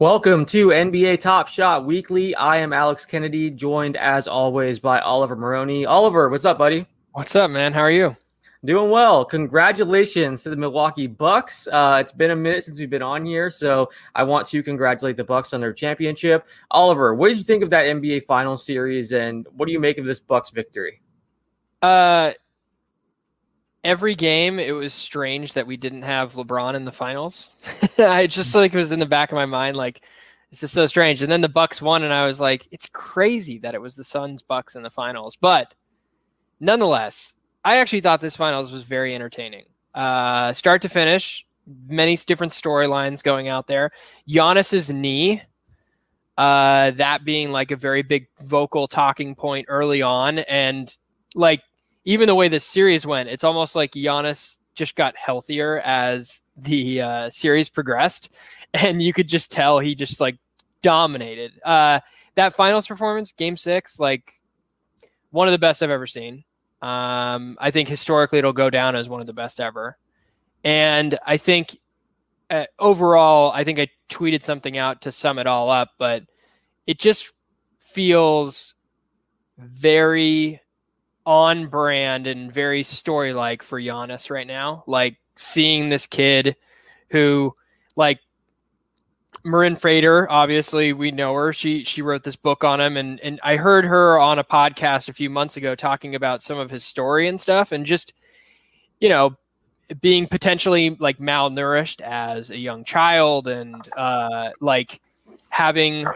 Welcome to NBA Top Shot Weekly. I am Alex Kennedy, joined as always by Oliver Maroney. Oliver, what's up, buddy? What's up, man? How are you? Doing well. Congratulations to the Milwaukee Bucks. Uh, it's been a minute since we've been on here, so I want to congratulate the Bucks on their championship. Oliver, what did you think of that NBA Final Series, and what do you make of this Bucks victory? Uh, every game it was strange that we didn't have LeBron in the finals. I just like it was in the back of my mind like this is so strange. And then the Bucks won and I was like it's crazy that it was the Suns Bucks in the finals. But nonetheless, I actually thought this finals was very entertaining. Uh start to finish, many different storylines going out there. Giannis's knee uh that being like a very big vocal talking point early on and like even the way the series went, it's almost like Giannis just got healthier as the uh, series progressed, and you could just tell he just like dominated. Uh, that finals performance, Game Six, like one of the best I've ever seen. Um, I think historically it'll go down as one of the best ever, and I think uh, overall, I think I tweeted something out to sum it all up, but it just feels very on brand and very story like for Giannis right now. Like seeing this kid who like Mirin Fader, obviously we know her. She she wrote this book on him and and I heard her on a podcast a few months ago talking about some of his story and stuff and just you know being potentially like malnourished as a young child and uh like having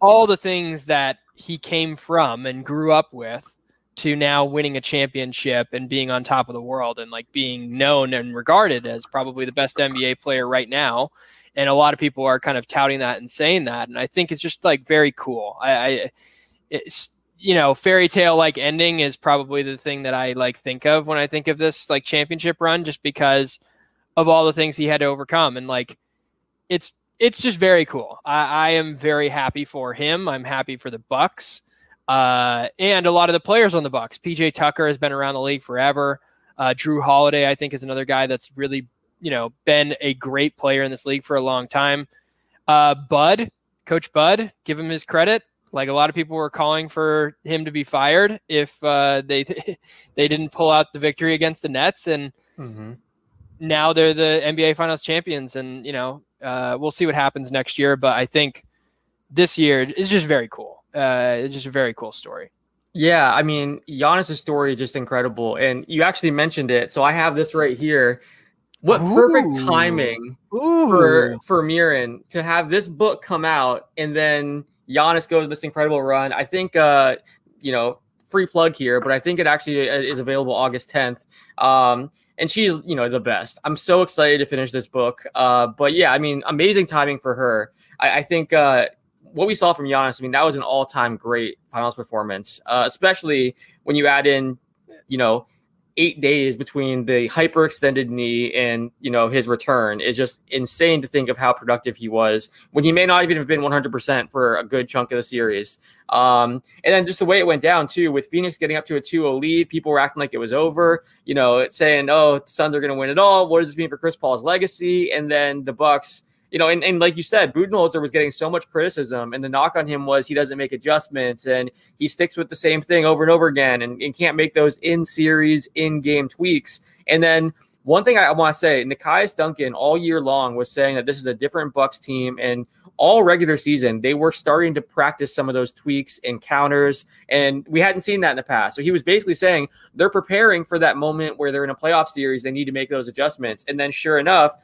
all the things that he came from and grew up with to now winning a championship and being on top of the world and like being known and regarded as probably the best NBA player right now. And a lot of people are kind of touting that and saying that. And I think it's just like very cool. I, I it's, you know, fairy tale like ending is probably the thing that I like think of when I think of this like championship run, just because of all the things he had to overcome. And like, it's, it's just very cool. I, I am very happy for him. I'm happy for the Bucks. Uh, and a lot of the players on the Bucks. PJ Tucker has been around the league forever. Uh, Jrue Holiday, I think, is another guy that's really, you know, been a great player in this league for a long time. Uh, Bud, Coach Bud, give him his credit. Like a lot of people were calling for him to be fired if uh, they they didn't pull out the victory against the Nets, and mm-hmm. now they're the NBA Finals champions. And you know, uh, we'll see what happens next year. But I think this year is just very cool uh, it's just a very cool story. Yeah, I mean, Giannis' story is just incredible, and you actually mentioned it. So I have this right here. What Ooh. perfect timing Ooh. for for Mirin to have this book come out, and then Giannis goes this incredible run. I think, uh, you know, free plug here, but I think it actually uh, is available August 10th. Um, and she's, you know, the best. I'm so excited to finish this book. Uh, but yeah, I mean, amazing timing for her. I, I think uh, what we saw from Giannis, I mean, that was an all-time great finals performance, uh, especially when you add in, you know, eight days between the hyperextended knee and you know his return is just insane to think of how productive he was when he may not even have been 100% for a good chunk of the series. Um, and then just the way it went down too, with Phoenix getting up to a 2-0 lead, people were acting like it was over. You know, saying, "Oh, the Suns are going to win it all." What does this mean for Chris Paul's legacy? And then the Bucks you know, and, and like you said, Budenholzer was getting so much criticism, and the knock on him was he doesn't make adjustments and he sticks with the same thing over and over again and, and can't make those in series, in game tweaks. And then one thing I want to say, Nekias Duncan all year long was saying that this is a different Bucks team, and all regular season they were starting to practice some of those tweaks and counters, and we hadn't seen that in the past. So he was basically saying they're preparing for that moment where they're in a playoff series, they need to make those adjustments, and then sure enough,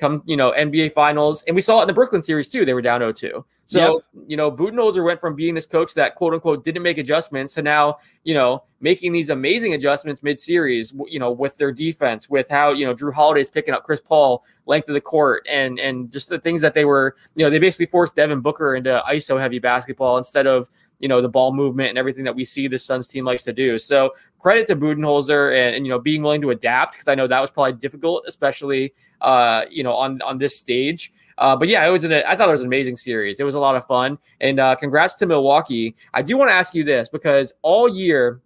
come, you know, NBA finals. And we saw it in the Brooklyn series too. They were down 0-2. So, yep. you know, Budenholzer went from being this coach that quote unquote didn't make adjustments to now, you know, making these amazing adjustments mid-series, you know, with their defense, with how, you know, Jrue Holiday's picking up Chris Paul, length of the court, and and just the things that they were, you know, they basically forced Devin Booker into ISO heavy basketball instead of you know the ball movement and everything that we see the Suns team likes to do. So credit to Budenholzer and, and you know being willing to adapt because I know that was probably difficult, especially uh, you know on on this stage. Uh, but yeah, it was an, I thought it was an amazing series. It was a lot of fun, and uh, congrats to Milwaukee. I do want to ask you this because all year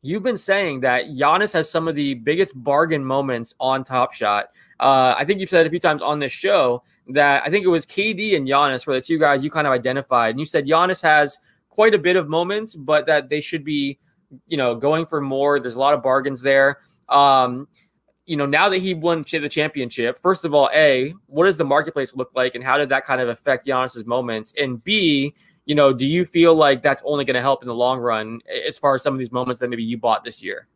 you've been saying that Giannis has some of the biggest bargain moments on Top Shot. Uh, I think you've said a few times on this show that I think it was KD and Giannis were the two guys you kind of identified, and you said Giannis has quite a bit of moments, but that they should be, you know, going for more. There's a lot of bargains there. Um, you know, now that he won the championship, first of all, A, what does the marketplace look like and how did that kind of affect Giannis's moments? And B, you know, do you feel like that's only going to help in the long run as far as some of these moments that maybe you bought this year?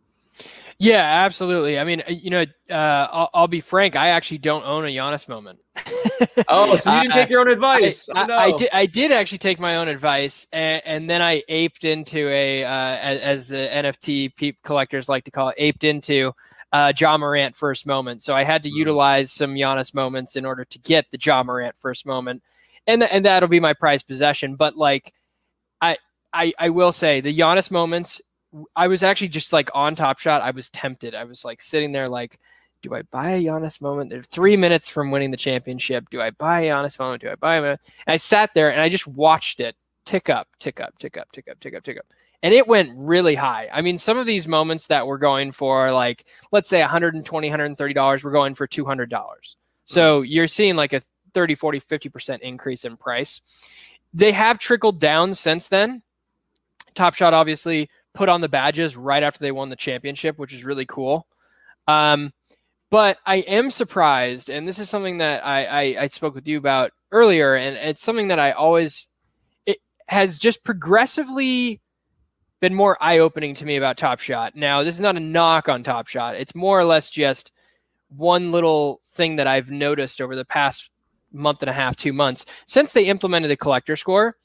Yeah, absolutely. I mean, uh, you know, uh, I'll, I'll, be frank. I actually don't own a Giannis moment. oh, so you didn't take your own advice? I, oh, no. I, did. I did actually take my own advice, and, and then I aped into a, uh, as, as, the NFT peep collectors like to call it, aped into uh, Ja Morant first moment. So I had to mm. utilize some Giannis moments in order to get the Ja Morant first moment, and and that'll be my prized possession. But like, I I, I will say the Giannis moments I was actually just like on Top Shot. I was tempted. I was like sitting there, like, do I buy a Giannis moment? They're three minutes from winning the championship. Do I buy a Giannis moment? Do I buy a moment? And I sat there and I just watched it tick up, tick up, tick up, tick up, tick up, tick up. And it went really high. I mean, some of these moments that we're going for, like, let's say 120 $130, we're going for $200. So mm-hmm. you're seeing like a 30, 40, 50% increase in price. They have trickled down since then. Top Shot obviously put on the badges right after they won the championship, which is really cool. Um, but I am surprised, and this is something that I, I, I spoke with you about earlier, and it's something that I always it has just progressively been more eye-opening to me about Top Shot. Now, this is not a knock on Top Shot; it's more or less just one little thing that I've noticed over the past month and a half, two months since they implemented the collector score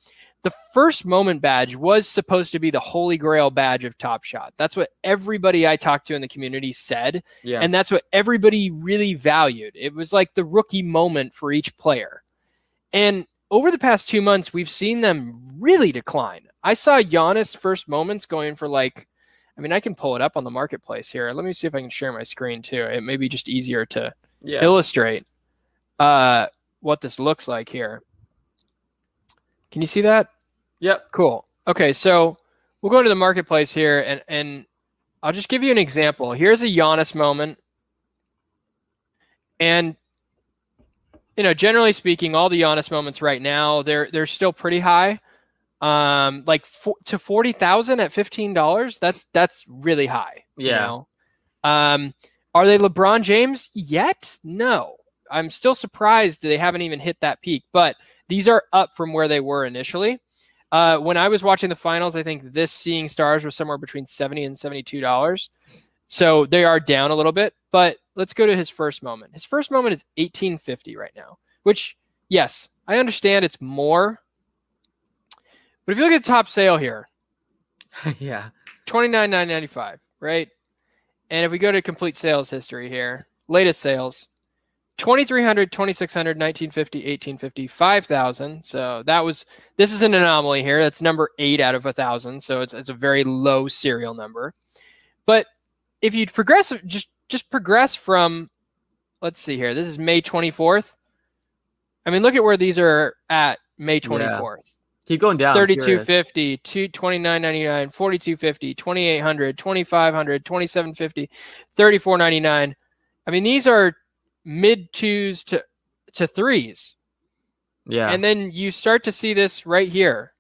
the first moment badge was supposed to be the holy grail badge of Top Shot. That's what everybody I talked to in the community said. Yeah. And that's what everybody really valued. It was like the rookie moment for each player. And over the past two months, we've seen them really decline. I saw Giannis first moments going for like, I mean, I can pull it up on the marketplace here. Let me see if I can share my screen too. It may be just easier to yeah. illustrate uh, what this looks like here. Can you see that? Yep. Cool. Okay, so we'll go to the marketplace here, and and I'll just give you an example. Here's a Giannis moment, and you know, generally speaking, all the Giannis moments right now they're they're still pretty high. Um, like for, to forty thousand at fifteen dollars, that's that's really high. Yeah. You know? Um, are they LeBron James yet? No. I'm still surprised they haven't even hit that peak, but these are up from where they were initially. Uh, when I was watching the finals, I think this Seeing Stars was somewhere between seventy and seventy-two dollars. So they are down a little bit. But let's go to his first moment. His first moment is eighteen fifty right now, which yes, I understand it's more. But if you look at the top sale here, yeah, twenty nine nine ninety five, right? And if we go to complete sales history here, latest sales, 2300 2600 1950 1850 5000 so that was this is an anomaly here that's number eight out of a thousand so it's, it's a very low serial number but if you progress, just just progress from, let's see here. This is May 24th. I mean, look at where these are at May 24th. Yeah. Keep going down. 3250, 29.99, 4250, 2800, 2500, 2750, 34.99. I mean, these are mid twos to to threes. Yeah. And then you start to see this right here.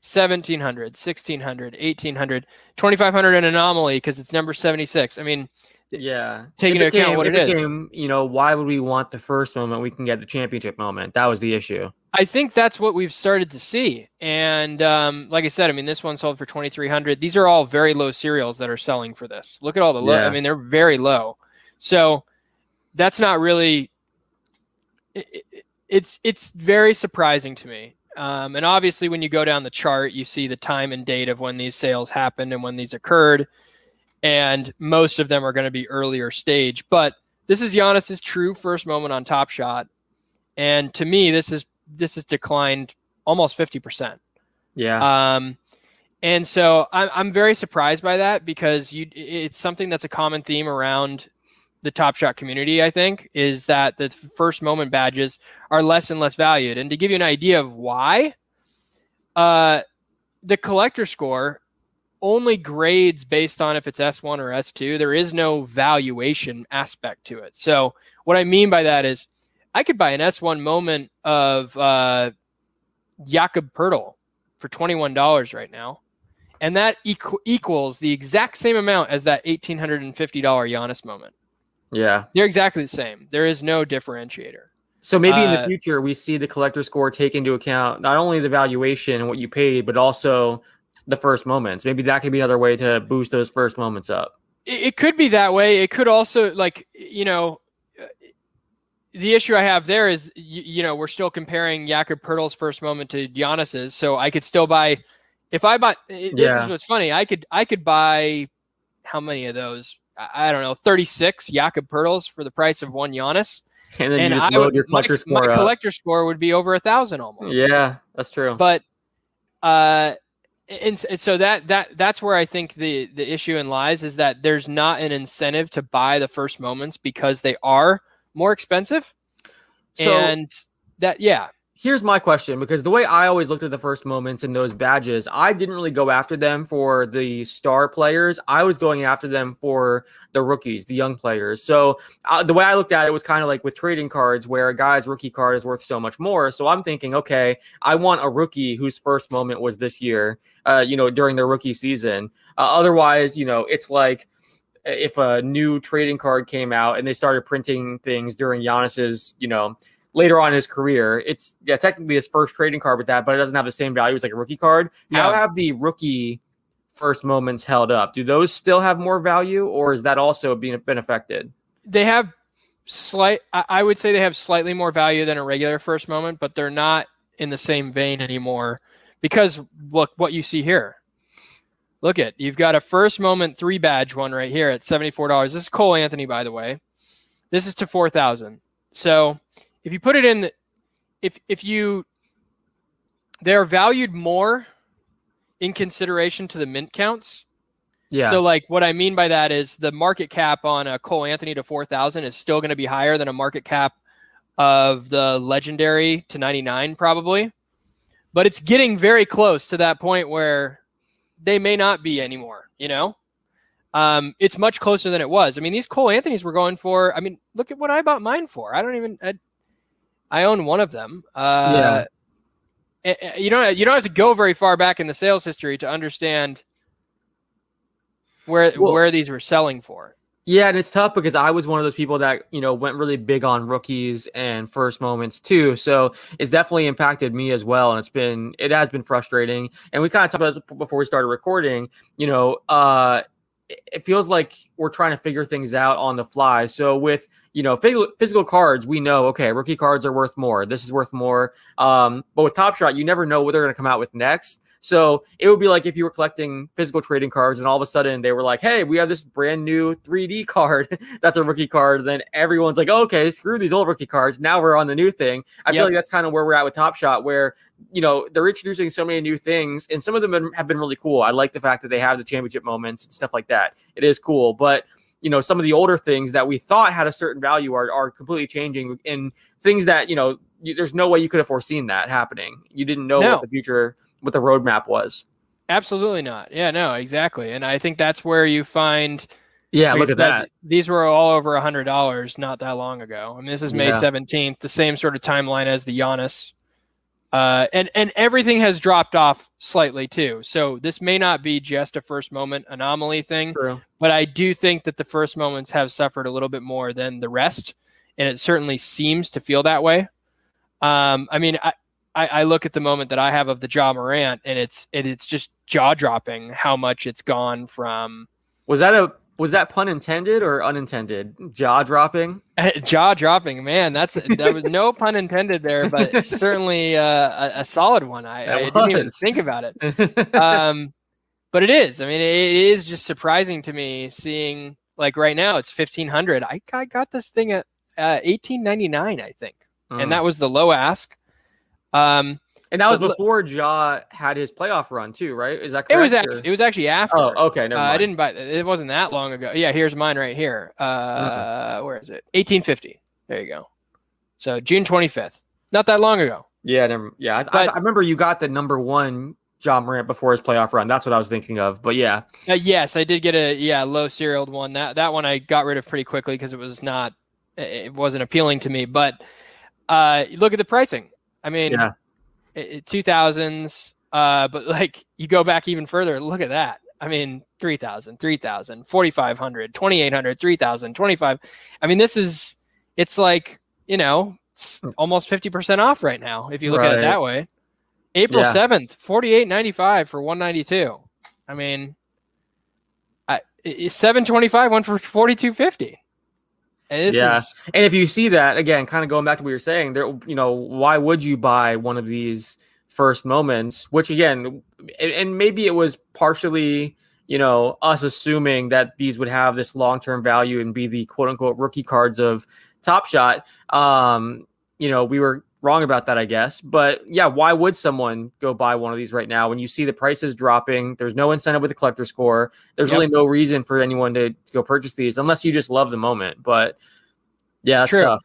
1700, 1600, 1800, 2500 an anomaly because it's number 76. I mean, yeah. Taking into account what it, it became, is. You know, why would we want the first moment? We can get the championship moment. That was the issue. I think that's what we've started to see. And um, like I said, I mean, this one sold for 2300 These are all very low serials that are selling for this. Look at all the low. Yeah. I mean, they're very low. So that's not really. It, it, it's it's very surprising to me. Um, and obviously, when you go down the chart, you see the time and date of when these sales happened and when these occurred, and most of them are going to be earlier stage. But this is Giannis's true first moment on Top Shot, and to me, this is this has declined almost fifty percent. Yeah. Um, and so I'm I'm very surprised by that because you it's something that's a common theme around the Top Shot community, I think, is that the first moment badges are less and less valued. And to give you an idea of why, uh, the collector score only grades based on if it's S1 or S2. There is no valuation aspect to it. So, what I mean by that is I could buy an S1 moment of uh, Jakob Poeltl for $21 right now. And that equ- equals the exact same amount as that $1,850 Giannis moment. Yeah. They're exactly the same. There is no differentiator. So maybe in the uh, future we see the collector score take into account not only the valuation and what you paid, but also the first moments. Maybe that could be another way to boost those first moments up. It, could be that way. It could also like you know the issue I have there is you, you know we're still comparing Jakob Poeltl's first moment to Giannis's, so I could still buy if I buy. This yeah. is what's funny. I could I could buy how many of those I don't know, 36 Jakob Poeltls for the price of one Giannis. And then and you just I load would, your collector my, score. My up. collector score would be over a thousand almost. Yeah, that's true. But uh and, and so that that that's where I think the the issue in lies is that there's not an incentive to buy the first moments because they are more expensive. So, and that yeah here's my question because the way I always looked at the first moments in those badges, I didn't really go after them for the star players. I was going after them for the rookies, the young players. So uh, the way I looked at it was kind of like with trading cards, where a guy's rookie card is worth so much more. So I'm thinking, okay, I want a rookie whose first moment was this year, uh, you know, during their rookie season. Uh, otherwise, you know, it's like if a new trading card came out and they started printing things during Giannis's, you know, later on in his career. It's yeah, technically his first trading card with that, but it doesn't have the same value as like a rookie card. Yeah. How have the rookie first moments held up? Do those still have more value, or is that also being been affected? They have slight. I would say they have slightly more value than a regular first moment, but they're not in the same vein anymore. Because look what you see here. Look at you've got a first moment three badge one right here at seventy four dollars. This is Cole Anthony, by the way. This is to four thousand. So if you put it in, if if you, they are valued more in consideration to the mint counts. Yeah. So like what I mean by that is the market cap on a Cole Anthony to 4000 is still going to be higher than a market cap of the legendary to 99 probably. But it's getting very close to that point where they may not be anymore, you know? Um, it's much closer than it was. I mean, these Cole Anthony's were going for, I mean, look at what I bought mine for. I don't even, I, I own one of them. Uh, yeah. You don't you don't have to go very far back in the sales history to understand where well, where these were selling for. Yeah, and it's tough because I was one of those people that you know went really big on rookies and first moments too. So it's definitely impacted me as well, and it's been it has been frustrating. And we kind of talked about this before we started recording. You know, uh, it feels like we're trying to figure things out on the fly. So with you know physical, physical cards, we know okay, rookie cards are worth more. This is worth more. Um, but with Top Shot, you never know what they're going to come out with next. So it would be like if you were collecting physical trading cards and all of a sudden they were like, hey, we have this brand new 3D card that's a rookie card. Then everyone's like, okay, screw these old rookie cards. Now we're on the new thing. I yep. feel like that's kind of where we're at with Top Shot, where you know they're introducing so many new things and some of them have been really cool. I like the fact that they have the championship moments and stuff like that. It is cool, but you know some of the older things that we thought had a certain value are, are completely changing in things that you know you, there's no way you could have foreseen that happening. You didn't know no. what the future what the roadmap was. Absolutely not. Yeah no exactly. And i think that's where you find yeah look at that these were all over a hundred dollars not that long ago. I mean, this is may yeah. 17th the same sort of timeline as the Giannis uh, and and everything has dropped off slightly too. So this may not be just a first moment anomaly thing, True. but I do think that the first moments have suffered a little bit more than the rest, and it certainly seems to feel that way. Um, I mean, I, I, I look at the moment that I have of the Ja Morant, and it's it, it's just jaw dropping how much it's gone from. Was that a was that pun intended or unintended? Jaw dropping. Jaw dropping, man. That's that was no pun intended there, but certainly uh, a, a, solid one. I, I didn't even think about it. Um, but it is. I mean, it is just surprising to me seeing like right now it's fifteen hundred. I, I got this thing at uh, eighteen ninety nine, I think, mm. and that was the low ask. Um, and that was before Ja had his playoff run too, right? Is that correct? It was actually, it was actually after. Oh, okay. Uh, I didn't buy it. wasn't that long ago. Yeah, here's mine right here. Uh, mm-hmm. where is it? 1850. There you go. So June 25th. Not that long ago. Yeah, never, yeah. But, I, I, remember you got the number one Ja Morant before his playoff run. That's what I was thinking of. But yeah. Uh, yes, I did get a yeah low serialed one. That that one I got rid of pretty quickly because it was not it wasn't appealing to me. But uh, look at the pricing. I mean, yeah 2000s. Uh, but like you go back even further, look at that. I mean, 3000, 3000, 4500, 2800, 3000, 25. I mean, this is, it's like, you know, almost 50% off right now if you look right. at it that way. April yeah. 7th, 48.95 for 192. I mean, I, 725 went for 42.50. And yeah, is... and if you see that again, kind of going back to what you're saying, there, you know, why would you buy one of these first moments? Which again, and maybe it was partially, you know, us assuming that these would have this long term value and be the quote unquote rookie cards of Top Shot. Um, you know, we were wrong about that, I guess. But yeah, why would someone go buy one of these right now when you see the prices dropping? There's no incentive with the collector score. There's yep. really no reason for anyone to, to, go purchase these unless you just love the moment. But yeah, that's True. tough.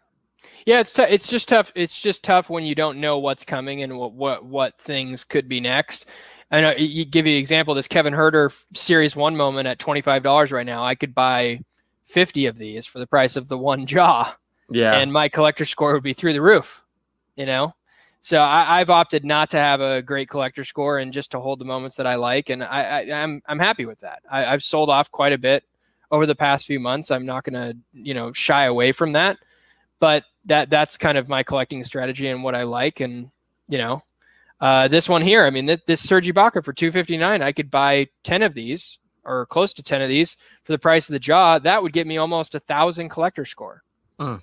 Yeah, it's t- it's just tough. It's just tough when you don't know what's coming and what what what things could be next. And I know you give you an example. This Kevin Huerter Series One moment at twenty five dollars right now. I could buy fifty of these for the price of the one jaw. Yeah, and my collector score would be through the roof you know? So I, have opted not to have a great collector score and just to hold the moments that I like, and I, I, am I'm, I'm happy with that. I, I've sold off quite a bit over the past few months. I'm not going to you know shy away from that, but that that's kind of my collecting strategy and what I like. And you know, uh, this one here, I mean, this, this Serge Ibaka for 259, I could buy 10 of these or close to 10 of these for the price of the Ja. That would get me almost a thousand collector score. Mm.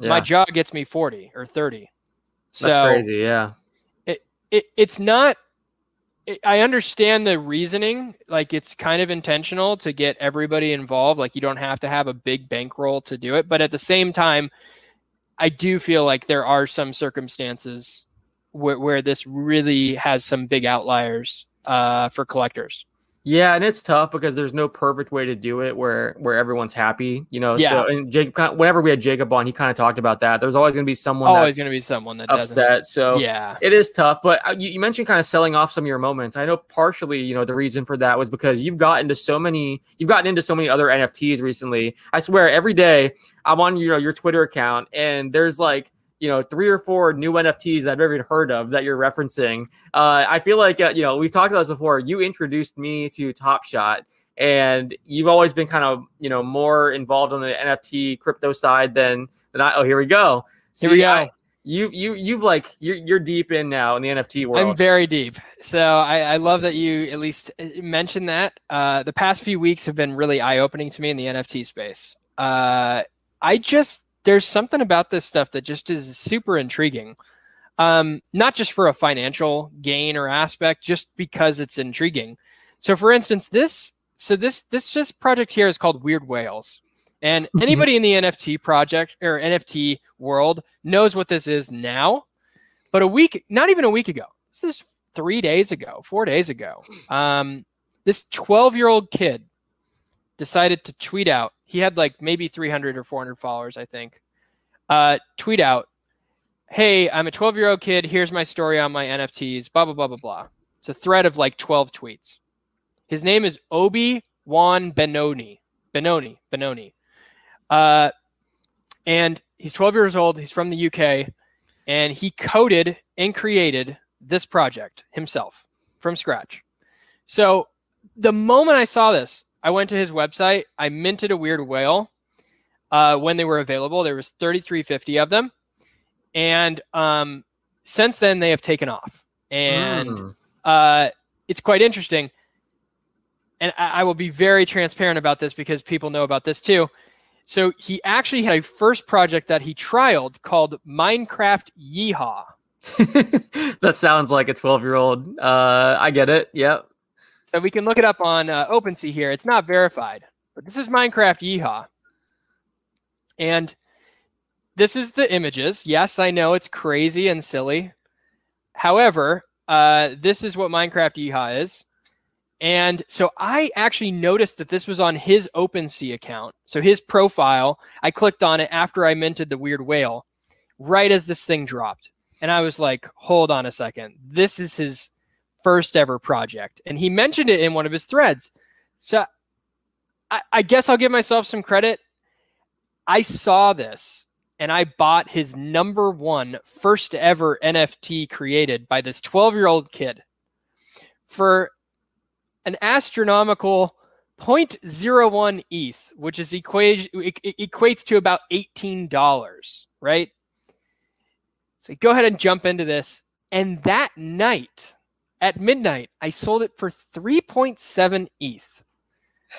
Yeah. My Ja gets me 40 or 30. So That's crazy, yeah. It, it it's not it, I understand the reasoning, like it's kind of intentional to get everybody involved, like you don't have to have a big bankroll to do it, but at the same time I do feel like there are some circumstances where, where this really has some big outliers uh, for collectors. Yeah, and it's tough because there's no perfect way to do it where where everyone's happy, you know. Yeah. So, and Jacob, whenever we had Jacob on, he kind of talked about that. There's always going to be someone. Always going to be someone that upset. Doesn't. So yeah, it is tough. But uh, you, you mentioned kind of selling off some of your moments. I know partially, you know, the reason for that was because you've gotten to so many, you've gotten into so many other NFTs recently. I swear, every day I'm on you know your Twitter account, and there's like you know three or four new NFTs I've never even heard of that you're referencing. Uh, I feel like uh, you know we've talked about this before. You introduced me to Top Shot, and you've always been kind of you know more involved on the NFT crypto side than than I. Oh, here we go. See, here we go. I, you you you've like you're you're deep in now in the NFT world. I'm very deep. So I, I love that you at least uh, mentioned that. Uh, the past few weeks have been really eye opening to me in the NFT space. Uh, I just there's something about this stuff that just is super intriguing. um, not just for a financial gain or aspect, just because it's intriguing. So, for instance, this so this this just project here is called Weird Whales, and mm-hmm. anybody in the NFT project or NFT world knows what this is now. But a week, not even a week ago, this is three days ago, four days ago. Um, this 12 year old kid decided to tweet out. He had like maybe 300 or 400 followers, I think. Uh, tweet out, "Hey, I'm a 12 year old kid. Here's my story on my NFTs." Blah blah blah blah blah. It's a thread of like 12 tweets. His name is Obi Wan Benoni. Benoni. Benoni. Uh, and he's 12 years old. He's from the UK, and he coded and created this project himself from scratch. So the moment I saw this, I went to his website. I minted a weird whale uh, when they were available. There was 3350 of them, and um, since then they have taken off, and mm. uh, it's quite interesting. And I, I will be very transparent about this because people know about this too. So he actually had a first project that he trialed called Minecraft Yeehaw. that sounds like a 12 year old. Uh, I get it. Yep. So we can look it up on uh, OpenSea here. It's not verified, but this is Minecraft Yeehaw. And this is the images. Yes, I know it's crazy and silly. However, uh, this is what Minecraft Yeehaw is. And so I actually noticed that this was on his OpenSea account. So his profile, I clicked on it after I minted the weird whale, right as this thing dropped. And I was like, hold on a second. This is his first ever project. And he mentioned it in one of his threads. So I, I guess I'll give myself some credit. I saw this and I bought his number one first ever NFT created by this 12 year old kid for an astronomical 0.01 ETH, which is equate, equates to about $18, right? So go ahead and jump into this. And that night at midnight, I sold it for 3.7 ETH.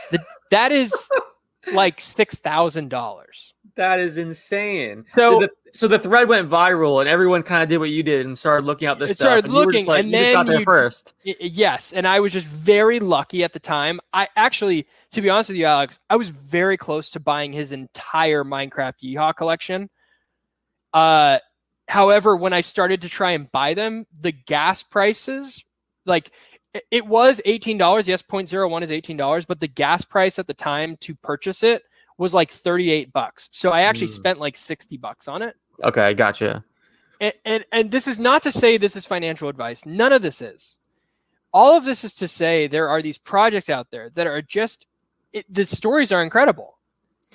The, that is like $6,000. That is insane. So, the, so the thread went viral, and everyone kind of did what you did and started looking at this it stuff. Started looking, like, and then you first. Yes, and I was just very lucky at the time. I actually, to be honest with you, Alex, I was very close to buying his entire Minecraft Yeehaw collection. Uh, however, when I started to try and buy them, the gas prices, like it was $18. Yes, 0.01 is $18, but the gas price at the time to purchase it was like 38 bucks. So I actually mm. spent like 60 bucks on it. Okay, I gotcha. And, and and this is not to say this is financial advice. None of this is. All of this is to say there are these projects out there that are just it, the stories are incredible.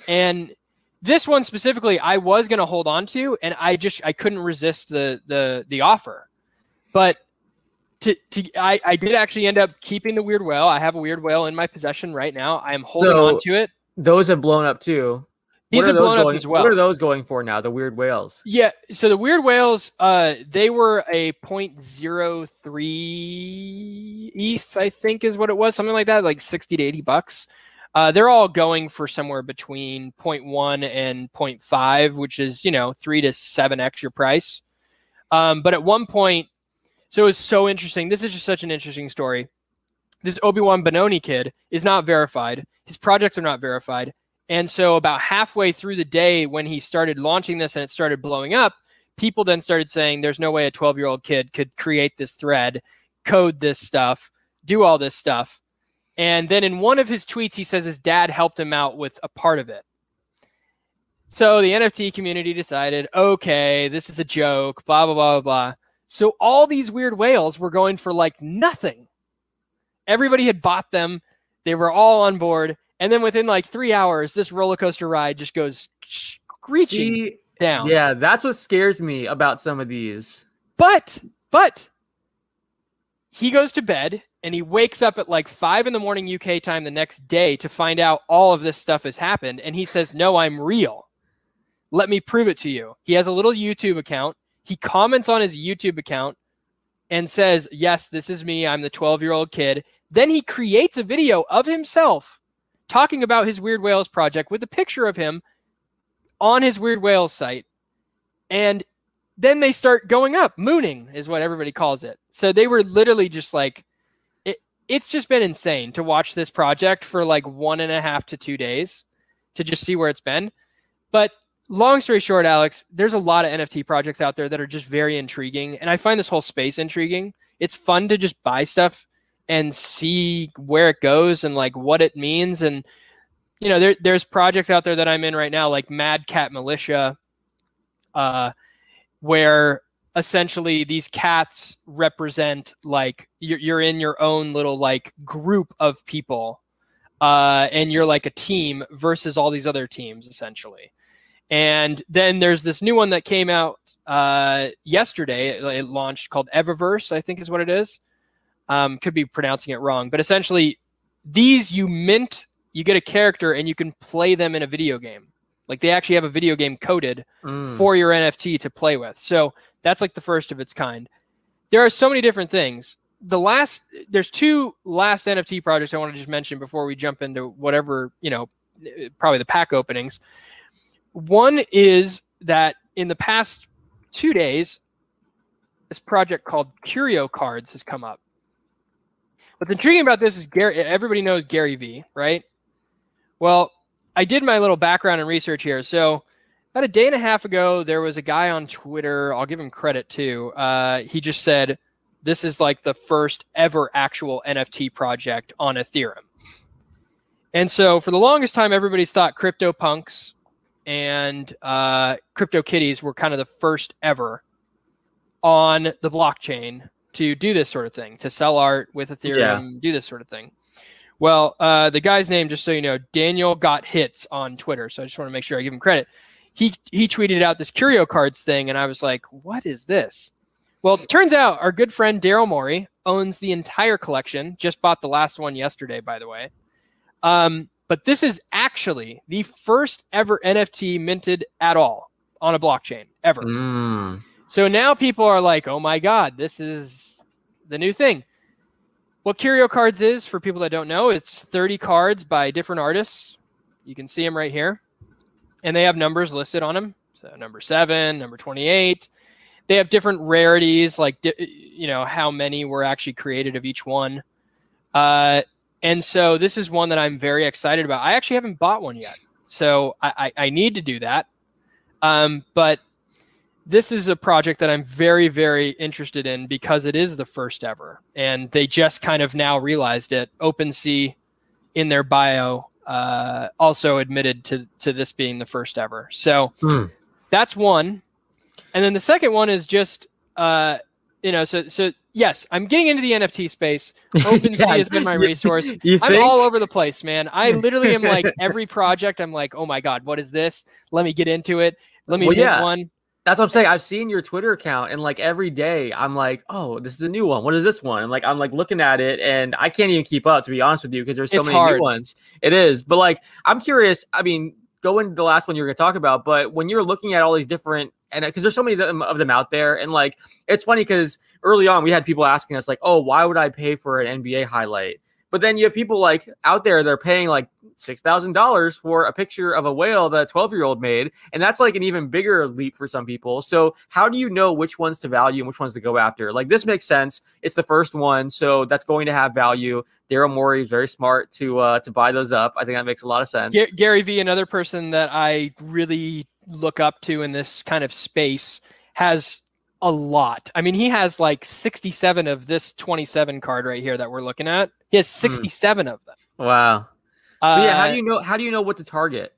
And this one specifically I was going to hold on to and I just I couldn't resist the the the offer. But to, to I, I did actually end up keeping the weird whale. I have a weird whale in my possession right now. I am holding so, on to it those have blown up too. These have blown going, up as well. What are those going for now? The weird whales. Yeah. So the weird whales, uh, they were a 0.03 ETH, I think is what it was, something like that, like 60 to 80 bucks. Uh, they're all going for somewhere between 0.1 and 0.5, which is, you know, three to seven x your price. Um, but at one point, so it was so interesting. This is just such an interesting story this Obi-Wan Benoni kid is not verified. His projects are not verified. And so about halfway through the day when he started launching this and it started blowing up, people then started saying there's no way a 12-year-old kid could create this thread, code this stuff, do all this stuff. And then in one of his tweets he says his dad helped him out with a part of it. So the NFT community decided, okay, this is a joke, blah blah blah blah. So all these weird whales were going for like nothing Everybody had bought them. They were all on board. And then within like three hours, this roller coaster ride just goes screeching See, down. Yeah, that's what scares me about some of these. But, but he goes to bed and he wakes up at like five in the morning UK time the next day to find out all of this stuff has happened. And he says, No, I'm real. Let me prove it to you. He has a little YouTube account. He comments on his YouTube account and says, Yes, this is me. I'm the 12 year old kid. Then he creates a video of himself talking about his Weird Whales project with a picture of him on his Weird Whales site. And then they start going up. Mooning is what everybody calls it. So they were literally just like, it, it's just been insane to watch this project for like one and a half to two days to just see where it's been. But long story short, Alex, there's a lot of NFT projects out there that are just very intriguing. And I find this whole space intriguing. It's fun to just buy stuff and see where it goes and like what it means. And, you know, there, there's projects out there that I'm in right now, like Mad Cat Militia, uh, where essentially these cats represent like you're, you're in your own little like group of people uh, and you're like a team versus all these other teams essentially and then there's this new one that came out uh, yesterday. It, it, launched called Eververse, I think is what it is. Um, could be pronouncing it wrong, but essentially, these you mint, you get a character, and you can play them in a video game. Like they actually have a video game coded mm. for your NFT to play with. So that's like the first of its kind. There are so many different things. The last, there's two last NFT projects I want to just mention before we jump into whatever you know, probably the pack openings. One is that in the past two days, this project called Curio Cards has come up. What's intriguing about this is Gary. Everybody knows Gary V, right? Well, I did my little background and research here. So about a day and a half ago, there was a guy on Twitter. I'll give him credit too. Uh, he just said this is like the first ever actual NFT project on Ethereum. And so for the longest time, everybody's thought CryptoPunks and uh, CryptoKitties were kind of the first ever on the blockchain to do this sort of thing, to sell art with Ethereum, yeah. do this sort of thing. Well, uh, the guy's name, just so you know, Daniel got hits on Twitter. So I just want to make sure I give him credit. He he tweeted out this curio cards thing, and I was like, "What is this?" Well, it turns out our good friend Daryl Morey owns the entire collection. Just bought the last one yesterday, by the way. Um, but this is actually the first ever NFT minted at all on a blockchain ever. Mm. So now people are like, oh my God, this is the new thing. What Curio Cards is, for people that don't know, it's 30 cards by different artists. You can see them right here. And they have numbers listed on them. So number seven, number 28. They have different rarities, like, you know, how many were actually created of each one. Uh, and so this is one that I'm very excited about. I actually haven't bought one yet, so I, I, I need to do that. Um, but this is a project that I'm very, very interested in because it is the first ever, and they just kind of now realized it. OpenSea, in their bio, uh, also admitted to to this being the first ever. So hmm. that's one, and then the second one is just uh, you know, so so yes, I'm getting into the NFT space. OpenSea yeah, has been my resource. I'm all over the place, man. I literally am like every project. I'm like, oh my god, what is this? Let me get into it. Let me well, yeah. one. That's what I'm saying. I've seen your Twitter account, and like every day, I'm like, "Oh, this is a new one. What is this one?" And like, I'm like looking at it, and I can't even keep up, to be honest with you, because there's so it's many hard. new ones. It is, but like, I'm curious. I mean, go into the last one you were going to talk about, but when you're looking at all these different and uh, because there's so many of them, of them out there, and like it's funny because early on we had people asking us like, "Oh, why would I pay for an NBA highlight?" But then you have people like out there they're paying like six thousand dollars for a picture of a whale that a twelve year old made, and that's like an even bigger leap for some people. So how do you know which ones to value and which ones to go after? Like this makes sense. It's the first one, so that's going to have value. Daryl Morey is very smart to uh, to buy those up. I think that makes a lot of sense. Gary Vee, another person that I really look up to in this kind of space has a lot. I mean, he has like 67 of this 27 card right here that we're looking at. He has hmm. 67 mm. of them. Wow. Uh, so yeah, how do you know how do you know what to target?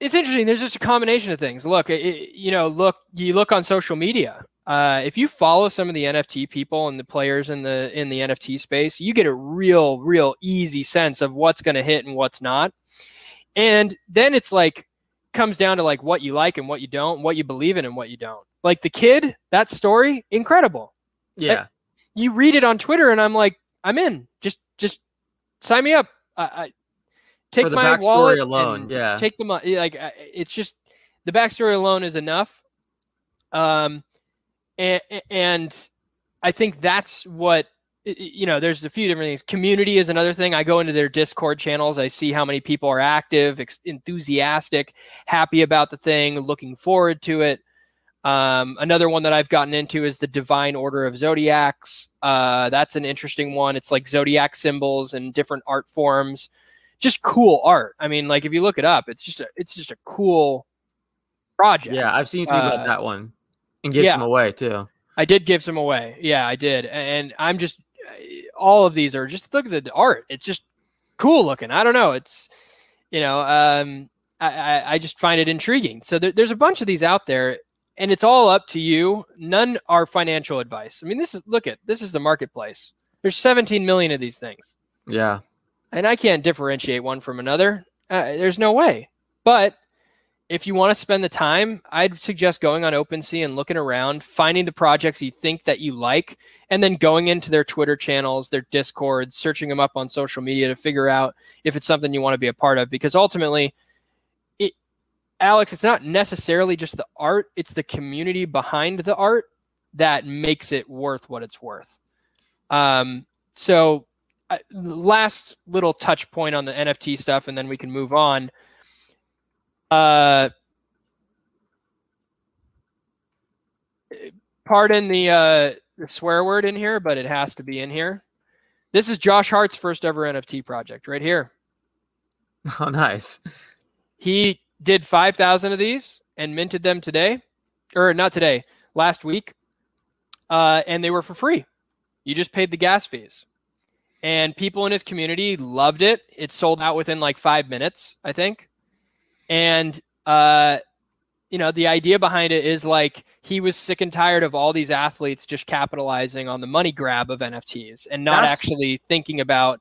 It's interesting. There's just a combination of things. Look, it, you know, look, you look on social media. Uh, if you follow some of the NFT people and the players in the in the NFT space, you get a real, real easy sense of what's going to hit and what's not. And then it's like comes down to like what you like and what you don't, what you believe in and what you don't. Like the kid, that story, incredible. Yeah. I, you read it on Twitter and I'm like, I'm in. Just just sign me up. I, I take my wallet alone. yeah. Take the money. Like it's just the backstory alone is enough. Um, and, and I think that's what you know, there's a few different things. Community is another thing. I go into their Discord channels. I see how many people are active, ex- enthusiastic, happy about the thing, looking forward to it. Um, another one that I've gotten into is the Divine Order of Zodiacs. Uh, that's an interesting one. It's like zodiac symbols and different art forms. Just cool art. I mean, like if you look it up, it's just a it's just a cool project. Yeah, I've seen you uh, about that one and give yeah, some away too. I did give some away. Yeah, I did. And I'm just all of these are just look at the art. It's just cool looking. I don't know. It's you know, um, I, I just find it intriguing. So there, there's a bunch of these out there, and it's all up to you. None are financial advice. I mean, this is look at this is the marketplace. There's 17 million of these things. Yeah, and I can't differentiate one from another. Uh, there's no way. But if you want to spend the time, I'd suggest going on OpenSea and looking around, finding the projects you think that you like, and then going into their Twitter channels, their Discord, searching them up on social media to figure out if it's something you want to be a part of. Because ultimately, Alex, it's not necessarily just the art; it's the community behind the art that makes it worth what it's worth. Um, so, uh, last little touch point on the NFT stuff, and then we can move on uh, pardon the uh, the swear word in here, but it has to be in here. This is Josh Hart's first ever NFT project right here. Oh, nice. He did 5,000 of these and minted them today, or not today, last week. Uh, and they were for free. You just paid the gas fees. And people in his community loved it. It sold out within like five minutes, I think. And uh, you know, the idea behind it is like he was sick and tired of all these athletes just capitalizing on the money grab of NFTs and not That's... actually thinking about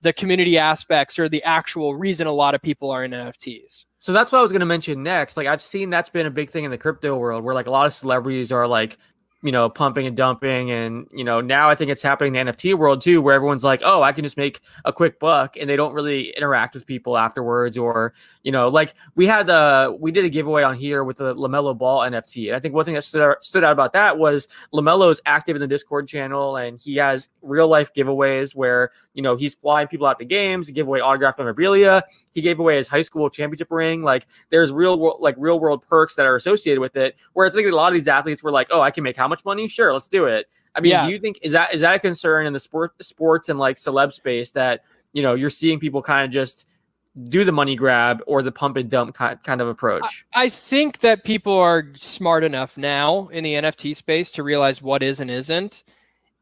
the community aspects or the actual reason a lot of people are in NFTs. So that's what I was going to mention next. Like I've seen that's been a big thing in the crypto world where like a lot of celebrities are like you know, pumping and dumping. And, you know, now I think it's happening in the NFT world too, where everyone's like, oh, I can just make a quick buck and they don't really interact with people afterwards. Or, you know, like we had the, we did a giveaway on here with the LaMelo Ball NFT. And I think one thing that stood out, stood out about that was LaMelo is active in the Discord channel and he has real life giveaways where, you know, he's flying people out to games give away autographed memorabilia. He gave away his high school championship ring. Like there's real world, like real world perks that are associated with it. Whereas I think a lot of these athletes were like, oh, I can make how much much money? Sure, let's do it. I mean, yeah. do you think is that is that a concern in the sport sports and like celeb space that you know you're seeing people kind of just do the money grab or the pump and dump kind of approach? I think that people are smart enough now in the NFT space to realize what is and isn't.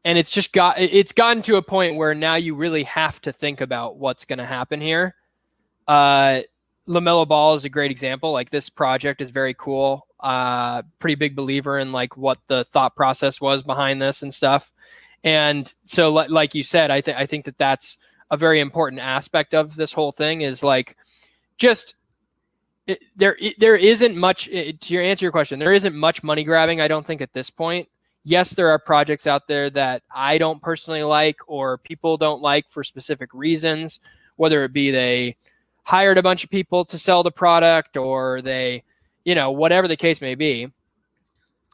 And it's just got it's gotten to a point where now you really have to think about what's going to happen here. Uh, LaMelo Ball is a great example. Like this project is very cool uh, pretty big believer in like what the thought process was behind this and stuff. And so, like you said, I think I think that that's a very important aspect of this whole thing is like just it, there it, there isn't much it, to your answer your question there isn't much money grabbing i don't think at this point yes there are projects out there that i don't personally like or people don't like for specific reasons whether it be they hired a bunch of people to sell the product or they you know, whatever the case may be,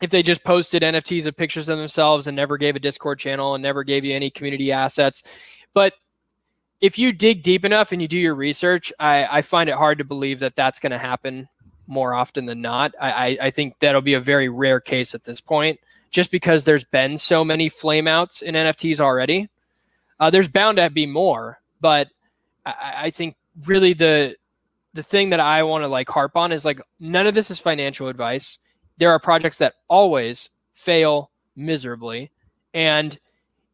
if they just posted NFTs of pictures of themselves and never gave a Discord channel and never gave you any community assets. But if you dig deep enough and you do your research, I, I find it hard to believe that that's going to happen more often than not. I, I think that'll be a very rare case at this point, just because there's been so many flameouts in NFTs already. Uh, there's bound to be more, but I, I think really the the thing that I want to like harp on is like none of this is financial advice. There are projects that always fail miserably and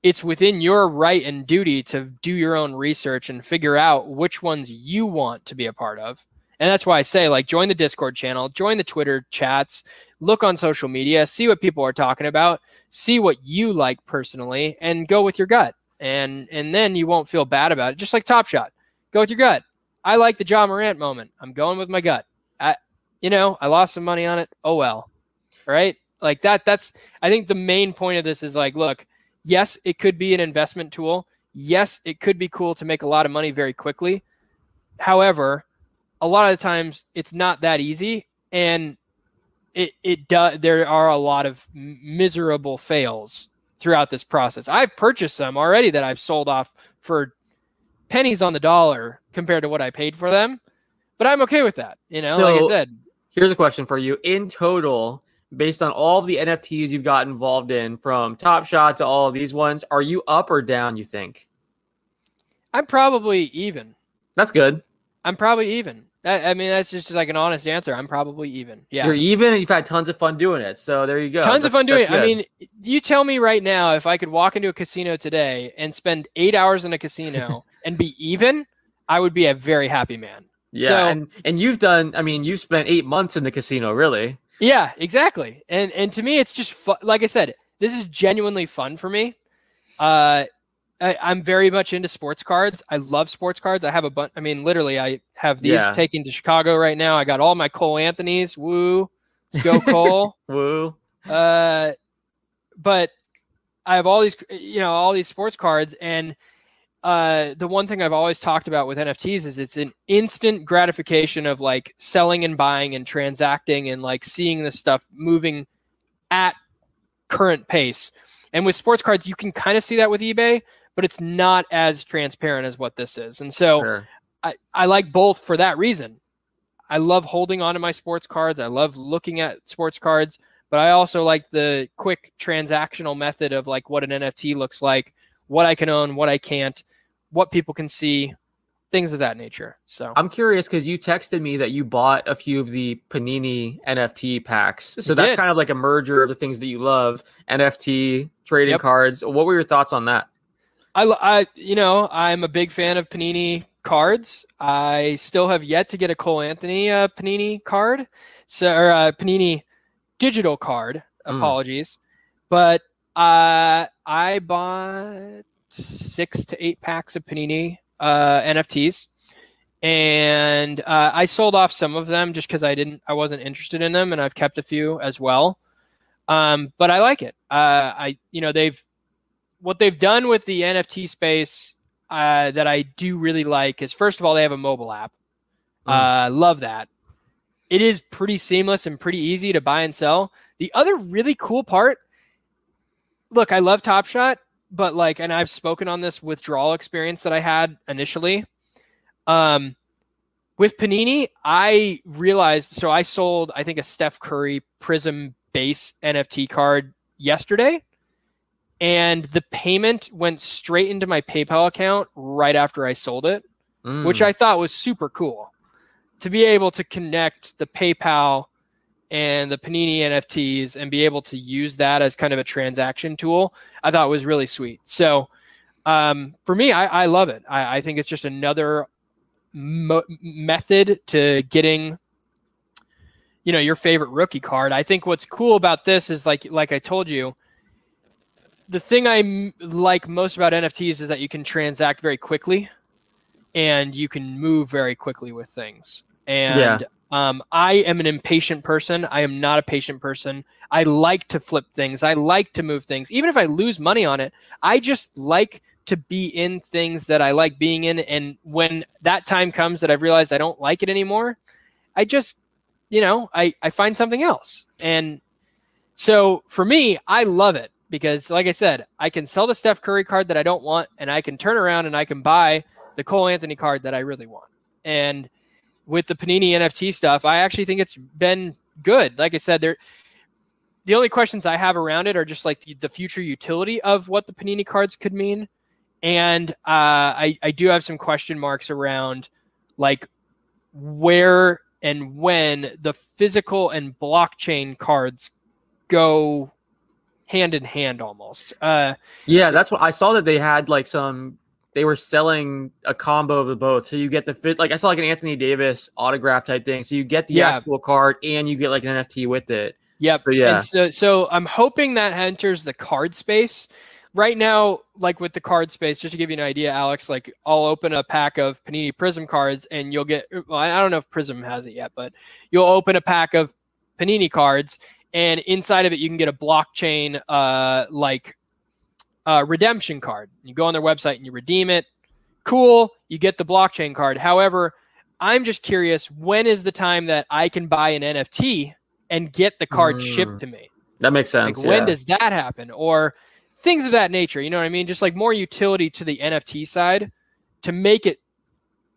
it's within your right and duty to do your own research and figure out which ones you want to be a part of. And that's why I say like join the Discord channel, join the Twitter chats, look on social media, see what people are talking about, see what you like personally and go with your gut. And and then you won't feel bad about it. Just like Top Shot. Go with your gut. I like the Ja Morant moment. I'm going with my gut. I, you know, I lost some money on it. Oh well, right? Like that. That's. I think the main point of this is like, look, yes, it could be an investment tool. Yes, it could be cool to make a lot of money very quickly. However, a lot of the times it's not that easy, and it it does. There are a lot of miserable fails throughout this process. I've purchased some already that I've sold off for pennies on the dollar compared to what I paid for them. But I'm okay with that. You know, so, like I said. Here's a question for you. In total, based on all of the NFTs you've got involved in, from Top Shot to all of these ones, are you up or down? You think? I'm probably even. That's good. I'm probably even. I, I mean, that's just like an honest answer. I'm probably even. Yeah. You're even and you've had tons of fun doing it. So there you go. Tons That's- of fun doing it. I mean, you tell me right now if I could walk into a casino today and spend eight hours in a casino and be even, I would be a very happy man. yeah. so- and, and you've done, I mean, you've spent eight months in the casino, really. Yeah, exactly. And and to me, it's just fun. Like I said, this is genuinely fun for me. Uh, I, I'm very much into sports cards. I love sports cards. I have a bunch. I mean, literally, I have these Yeah. taken to Chicago right now. I got all my Cole Anthony's. Woo, let's go Cole. Woo. uh, but I have all these, you know, all these sports cards, and uh, the one thing I've always talked about with NFTs is it's an instant gratification of like selling and buying and transacting and like seeing this stuff moving at current pace. And with sports cards, you can kind of see that with eBay, but it's not as transparent as what this is. And so Sure. I, I like both for that reason. I love holding on to my sports cards. I love looking at sports cards, but I also like the quick transactional method of like what an NFT looks like, what I can own, what I can't, what people can see, things of that nature. So I'm curious because you texted me that you bought a few of the Panini NFT packs. So that's kind of like a merger of the things that you love NFT, trading Yep. cards. What were your thoughts on that? I, I, you know, I'm a big fan of Panini cards. I still have yet to get a Cole Anthony uh, Panini card, so or uh, Panini digital card. Mm. Apologies, but uh, I bought six to eight packs of Panini uh, NFTs, and uh, I sold off some of them just because I didn't, I wasn't interested in them, and I've kept a few as well. Um, but I like it. Uh, I, you know, they've what they've done with the NFT space uh, that I do really like is first of all they have a mobile app. Mm. Uh, love that. It is pretty seamless and pretty easy to buy and sell. The other really cool part, look, I love Top Shot, but like, and I've spoken on this withdrawal experience that I had initially. Um, with Panini, I realized so I sold I think a Steph Curry Prism base NFT card yesterday and the payment went straight into my PayPal account right after I sold it, which Mm. I thought was super cool. To be able to connect the PayPal and the Panini NFTs and be able to use that as kind of a transaction tool, I thought was really sweet. So um, for me, I, I love it. I, I think it's just another mo- method to getting you know your favorite rookie card. I think what's cool about this is like like I told you, the thing I m- like most about NFTs is that you can transact very quickly, and you can move very quickly with things. And Yeah. Um, I am an impatient person. I am not a patient person. I like to flip things. I like to move things, even if I lose money on it. I just like to be in things that I like being in. And when that time comes that I've realized I don't like it anymore, I just, you know, I, I find something else. And so for me, I love it because, like I said, I can sell the Steph Curry card that I don't want, and I can turn around and I can buy the Cole Anthony card that I really want. And with the Panini NFT stuff, I actually think it's been good. Like I said, there. The only questions I have around it are just like the, the future utility of what the Panini cards could mean, and uh, I I do have some question marks around like where and when the physical and blockchain cards go hand in hand almost. Uh, Yeah, that's what I saw that they had like some they were selling a combo of the both. So you get the fit like I saw like an Anthony Davis autograph type thing. So you get the Yeah. actual card and you get like an NFT with it. Yep. So, yeah. And so, so I'm hoping that enters the card space. Right now, like with the card space, just to give you an idea, Alex, like I'll open a pack of Panini Prism cards and you'll get, well, I don't know if Prism has it yet, but you'll open a pack of Panini cards and inside of it, you can get a blockchain, uh, like uh, redemption card. You go on their website and you redeem it. Cool. You get the blockchain card. However, I'm just curious when is the time that I can buy an NFT and get the card Mm. shipped to me? That makes sense. Like when does that happen? Or things of that nature. You know what I mean? Just like more utility to the NFT side to make it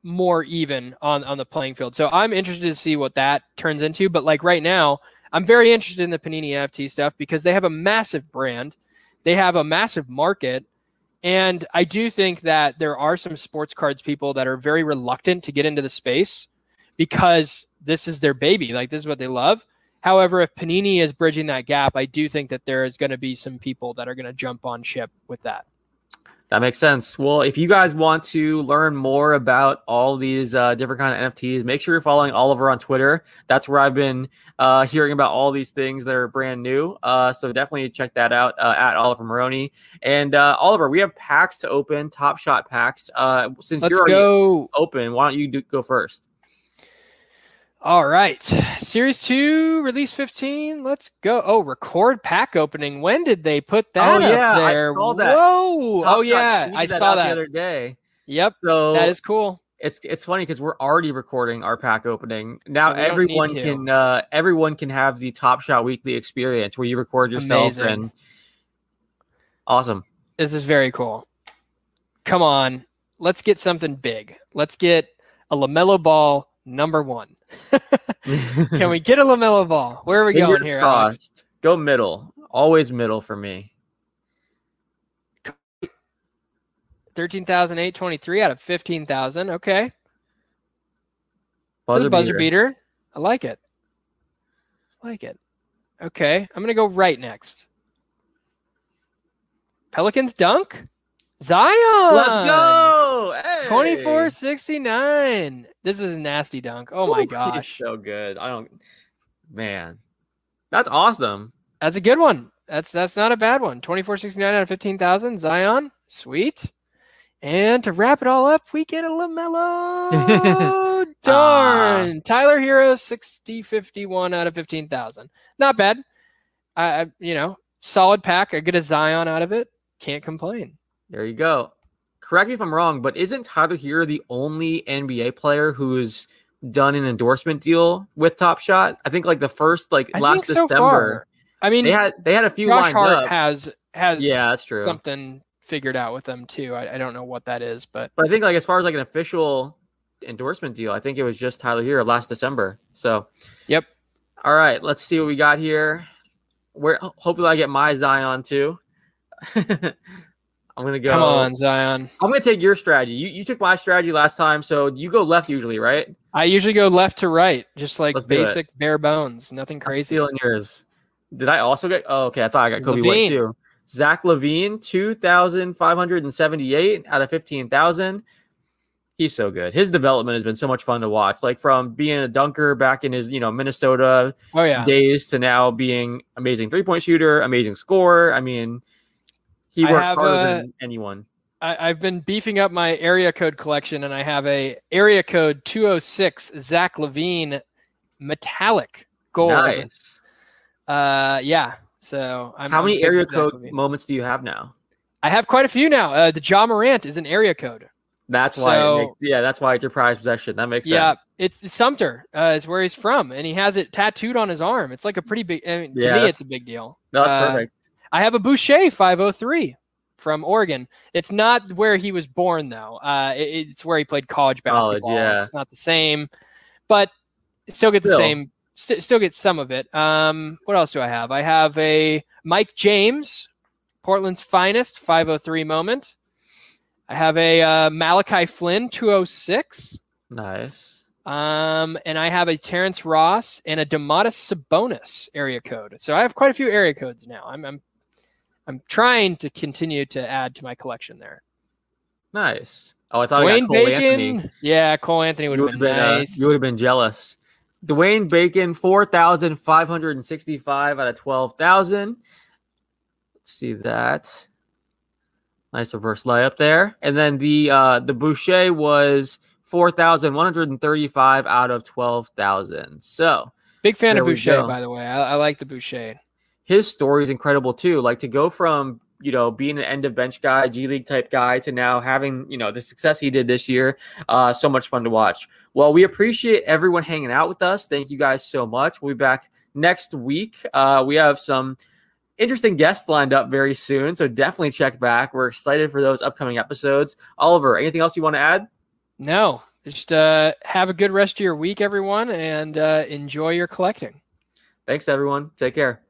more even on on the playing field. So I'm interested to see what that turns into. But like right now, I'm very interested in the Panini NFT stuff because they have a massive brand, they have a massive market, and I do think that there are some sports cards people that are very reluctant to get into the space because this is their baby. Like this is what they love. However, if Panini is bridging that gap, I do think that there is going to be some people that are going to jump on ship with that. That makes sense. Well, if you guys want to learn more about all these uh, different kind of NFTs, make sure you're following Oliver on Twitter. That's where I've been uh, hearing about all these things that are brand new. Uh, so definitely check that out uh, at Oliver Maroney. And uh, Oliver, we have packs to open, Top Shot packs. Uh, since Let's you're go. open, why don't you do, go first? All right. Series 2, release 15. Let's go. Oh, record pack opening. When did they put that Oh, up yeah, I there? saw that. Whoa. Top oh, yeah. I that saw that. the other day. Yep. So That is cool. it's it's funny because we're already recording our pack opening now. So we don't need everyone can uh, everyone can have the Top Shot weekly experience where you record yourself Amazing. and awesome. This is very cool. Come on. Let's get something big. Let's get a LaMelo ball number one. Can we get a LaMelo ball? Where are we going Fingers here? Alex? Go middle. Always middle for me. 13,823 out of 15,000. Okay. Buzzer, buzzer beater. beater. I like it. I like it. Okay. I'm going to go right next. Pelicans dunk. Zion. Let's go. Hey. 2469. This is a nasty dunk. Oh my gosh. so good. I don't. Man, that's awesome. That's a good one. That's that's not a bad one. 2469 out of 15,000. Zion. Sweet. And to wrap it all up, we get a LaMelo. Ah. Darn. Tyler Herro 60 51 out of 15,000. Not bad. I, I you know, solid pack. I get a Zion out of it. Can't complain. There you go. Correct me if I'm wrong, but isn't Tyler Herro the only NBA player who's done an endorsement deal with Top Shot? I think like the first like I last think so December. far. I mean, They had they had a few Josh lined Hart up. has has yeah, that's true. something figured out with them too. I, I don't know what that is, but But I think like as far as like an official endorsement deal, I think it was just Tyler Herro last December. So Yep. All right, let's see what we got here. Where hopefully I get my Zion too. I'm gonna go. come on, Zion. I'm gonna take your strategy. You you took my strategy last time, so you go left usually, right? I usually go left to right, just like Let's basic bare bones, nothing crazy. stealing yours. Did I also get? Oh, okay. I thought I got Coby White LaVine. too. Zach LaVine, two thousand five hundred and seventy-eight out of fifteen thousand. He's so good. His development has been so much fun to watch. Like from being a dunker back in his, you know, Minnesota Oh yeah, days to now being amazing three-point shooter, amazing scorer. I mean, he I works have, harder uh, than anyone. I, I've been beefing up my area code collection, and I have a area code 206 Zach LaVine metallic gold. Nice. Uh, yeah. So I'm, How I'm many area code LaVine. moments do you have now? I have quite a few now. Uh, the Ja Morant is an area code. That's why. So- it makes, yeah, that's why it's your prized possession. That makes Yeah, sense. Yeah, it's Sumter. Uh, is where he's from, and he has it tattooed on his arm. It's like a pretty big. I mean, to Yeah, me, it's a big deal. No, that's Uh, perfect. I have a Boucher 503 from Oregon. It's not where he was born though. Uh, it- it's where he played college College, basketball. yeah. It's not the same, but still get the Still. same. St- still get some of it. Um, what else do I have? I have a Mike James, Portland's finest 503 moment. I have a uh, Malachi Flynn 206. Nice. Um, and I have a Terrence Ross and a Domantas Sabonis area code. So I have quite a few area codes now. I'm I'm I'm trying to continue to add to my collection there. Nice. Oh, I thought I Dwayne got Cole Bacon. Anthony. Yeah, Cole Anthony would have been, uh, nice. you would have been jealous. Dwayne Bacon, four thousand five hundred and sixty-five out of twelve thousand. Let's see that. Nice reverse layup there, and then the uh the Boucher was four thousand one hundred and thirty-five out of twelve thousand. So Big fan of Boucher, by the way. I, I like the Boucher. His story is incredible too. Like to go from you know being an end of bench guy, G League type guy, to now having you know the success he did this year. Uh, so much fun to watch. Well, we appreciate everyone hanging out with us. Thank you guys so much. We'll be back next week. Uh, we have some interesting guests lined up very soon, so definitely check back. We're excited for those upcoming episodes. Oliver, anything else you want to add? No, just uh, have a good rest of your week, everyone, and uh, enjoy your collecting. Thanks, everyone. Take care.